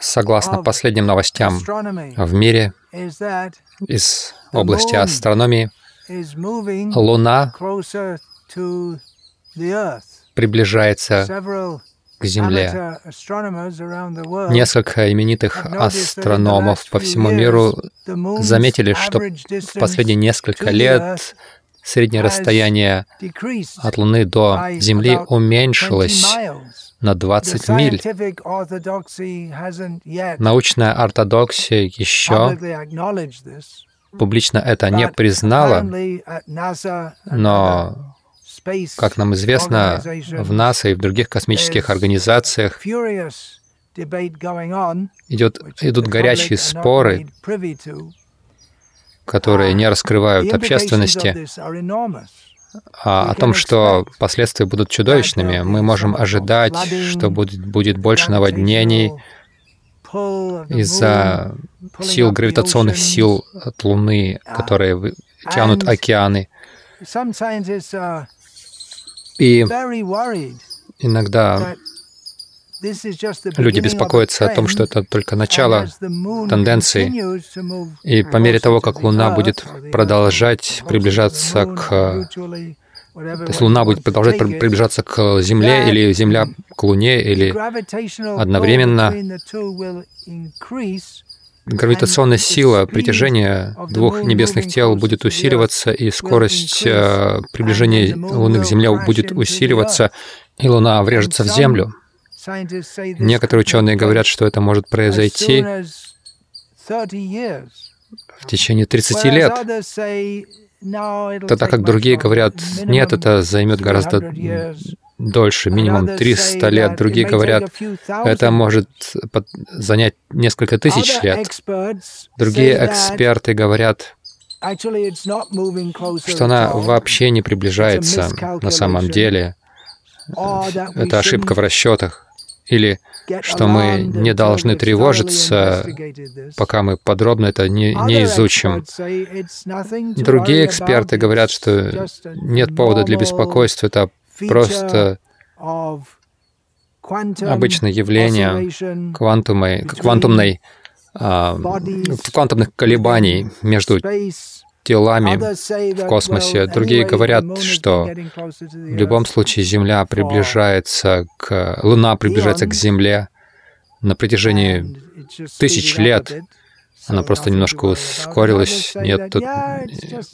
Согласно последним новостям в мире из области астрономии, Луна приближается к Земле. Несколько именитых астрономов по всему миру заметили, что в последние несколько лет среднее расстояние от Луны до Земли уменьшилось на 20 миль. Научная ортодоксия еще публично это не признала, но, как нам известно, в НАСА и в других космических организациях идет, идут горячие споры, которые не раскрывают общественности, а о том, что последствия будут чудовищными. Мы можем ожидать, что будет, будет больше наводнений из-за сил, гравитационных сил от Луны, которые тянут океаны. И иногда Люди беспокоятся о том, что это только начало тенденции. И по мере того, как Луна будет продолжать приближаться к... То есть Луна будет продолжать приближаться к Земле, или Земля к Луне, или одновременно гравитационная сила притяжения двух небесных тел будет усиливаться, и скорость э, приближения Луны к Земле будет усиливаться, и Луна врежется в Землю. Некоторые ученые говорят, что это может произойти в течение 30 лет, тогда как другие говорят, нет, это займет гораздо дольше, минимум 300 лет. Другие говорят, это может занять несколько тысяч лет. Другие эксперты говорят, что она вообще не приближается на самом деле. Это ошибка в расчетах или что мы не должны тревожиться, пока мы подробно это не, не изучим. Другие эксперты говорят, что нет повода для беспокойства, это просто обычное явление квантумной, а, квантумных колебаний между телами в космосе. Другие говорят, что в любом случае Земля приближается к... Луна приближается к Земле на протяжении тысяч лет. Она просто немножко ускорилась, нет тут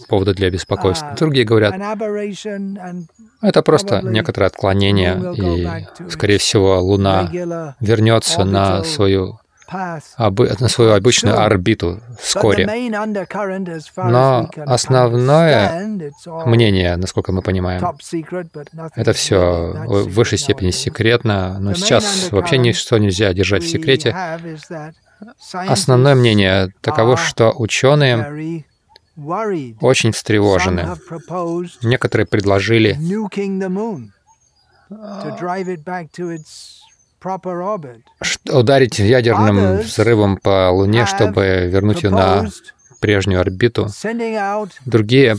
повода для беспокойства. Другие говорят, это просто некоторое отклонение, и, скорее всего, Луна вернется на свою на свою обычную орбиту вскоре. Но основное мнение, насколько мы понимаем, это все в высшей степени секретно, но сейчас вообще ничто нельзя держать в секрете. Основное мнение таково, что ученые очень встревожены. Некоторые предложили ударить ядерным взрывом по Луне, чтобы вернуть ее на прежнюю орбиту. Другие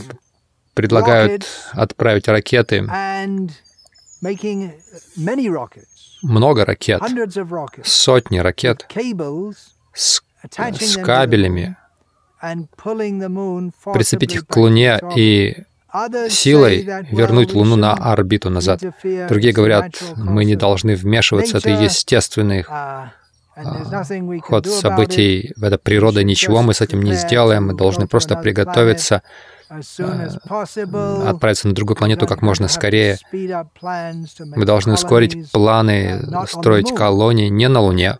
предлагают отправить ракеты, много ракет, сотни ракет с, с кабелями, прицепить их к Луне и силой вернуть Луну на орбиту назад. Другие говорят, мы не должны вмешиваться, это естественный а, ход событий, это природа, ничего мы с этим не сделаем, мы должны просто приготовиться а, отправиться на другую планету как можно скорее. Мы должны ускорить планы, строить колонии не на Луне,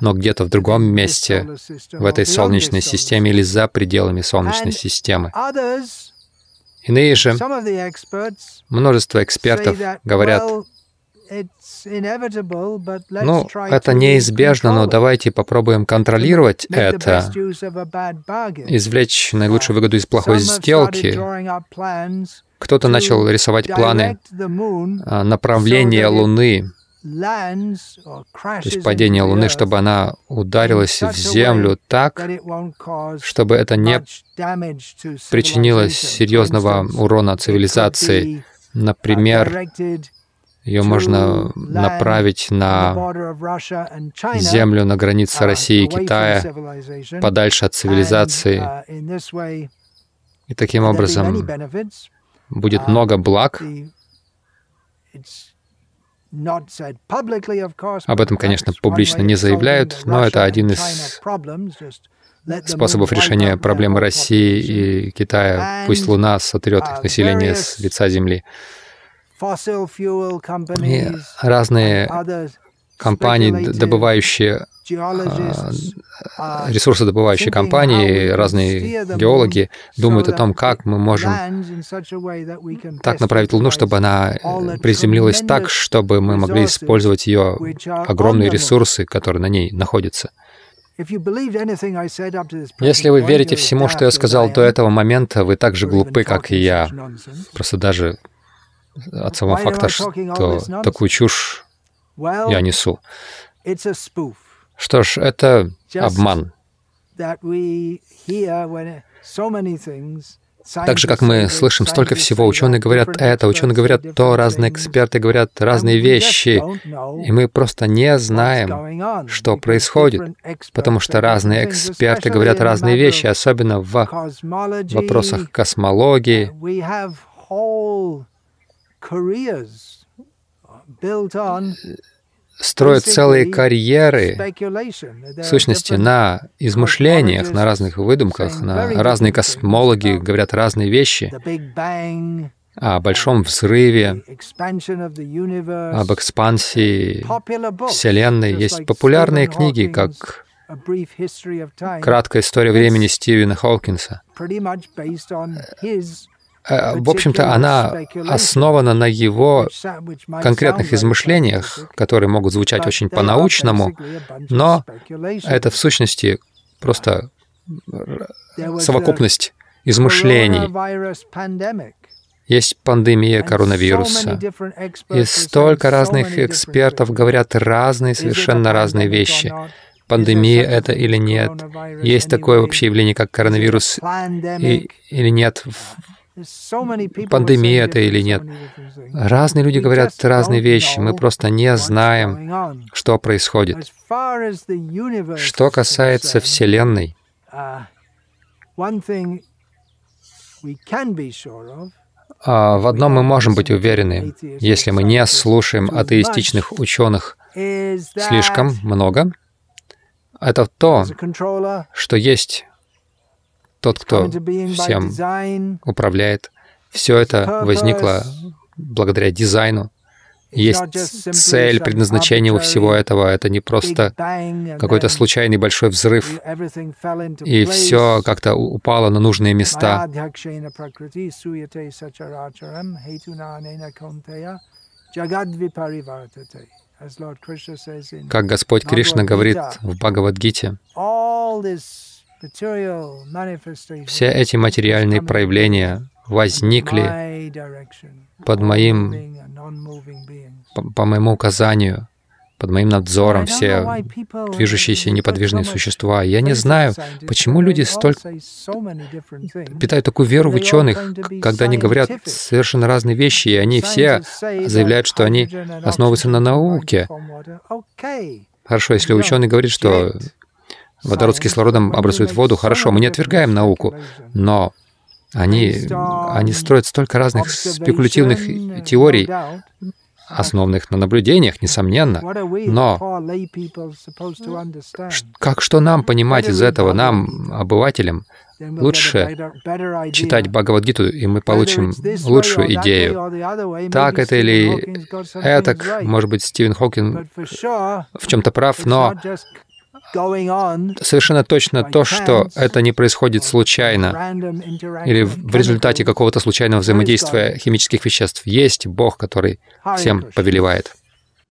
но где-то в другом месте в этой Солнечной системе или за пределами Солнечной системы. Иные же, множество экспертов говорят, ну, это неизбежно, но давайте попробуем контролировать это, извлечь наилучшую выгоду из плохой сделки. Кто-то начал рисовать планы а, направления Луны то есть падение Луны, чтобы она ударилась в Землю так, чтобы это не причинило серьезного урона цивилизации. Например, ее можно направить на землю на границе России и Китая, подальше от цивилизации. И таким образом будет много благ. Об этом, конечно, публично не заявляют, но это один из способов решения проблемы России и Китая. Пусть Луна сотрет их население с лица Земли. И разные компании, добывающие ресурсодобывающие компании, разные геологи думают о том, как мы можем так направить Луну, чтобы она приземлилась так, чтобы мы могли использовать ее огромные ресурсы, которые на ней находятся. Если вы верите всему, что я сказал до этого момента, вы так же глупы, как и я. Просто даже от самого факта, что такую чушь я несу. Что ж, это обман. Так же, как мы слышим столько всего, ученые говорят это, ученые говорят то, разные эксперты говорят разные вещи, и мы просто не знаем, что происходит, потому что разные эксперты говорят разные вещи, особенно в вопросах космологии строят целые карьеры, в сущности, на измышлениях, на разных выдумках, на разные космологи говорят разные вещи о большом взрыве, об экспансии Вселенной. Есть популярные книги, как «Краткая история времени» Стивена Хокинса. Э, в общем-то, она основана на его конкретных измышлениях, которые могут звучать очень по-научному, но это в сущности просто совокупность измышлений. Есть пандемия коронавируса, и столько разных экспертов говорят разные, совершенно разные вещи. Пандемия это или нет? Есть такое вообще явление, как коронавирус и, или нет? Пандемия это или нет. Разные люди говорят разные вещи, мы просто не знаем, что происходит. Что касается Вселенной, uh, а, в одном мы можем быть уверены, если мы не слушаем атеистичных ученых слишком много, это то, что есть тот, кто всем управляет. Все это возникло благодаря дизайну. Есть цель, предназначение у всего этого. Это не просто какой-то случайный большой взрыв, и все как-то упало на нужные места. Как Господь Кришна говорит в Бхагавадгите, все эти материальные проявления возникли под моим, по, по моему указанию, под моим надзором, все движущиеся неподвижные существа. Я не знаю, почему люди столько питают такую веру в ученых, когда они говорят совершенно разные вещи, и они все заявляют, что они основываются на науке. Хорошо, если ученый говорит, что водород с кислородом образует воду, хорошо, мы не отвергаем науку, но они, они строят столько разных спекулятивных теорий, основанных на наблюдениях, несомненно. Но как что нам понимать из этого, нам, обывателям, лучше читать Бхагавадгиту, и мы получим лучшую идею. Так это или этак, может быть, Стивен Хокинг в чем-то прав, но Совершенно точно то, что это не происходит случайно или в результате какого-то случайного взаимодействия химических веществ. Есть Бог, который всем повелевает.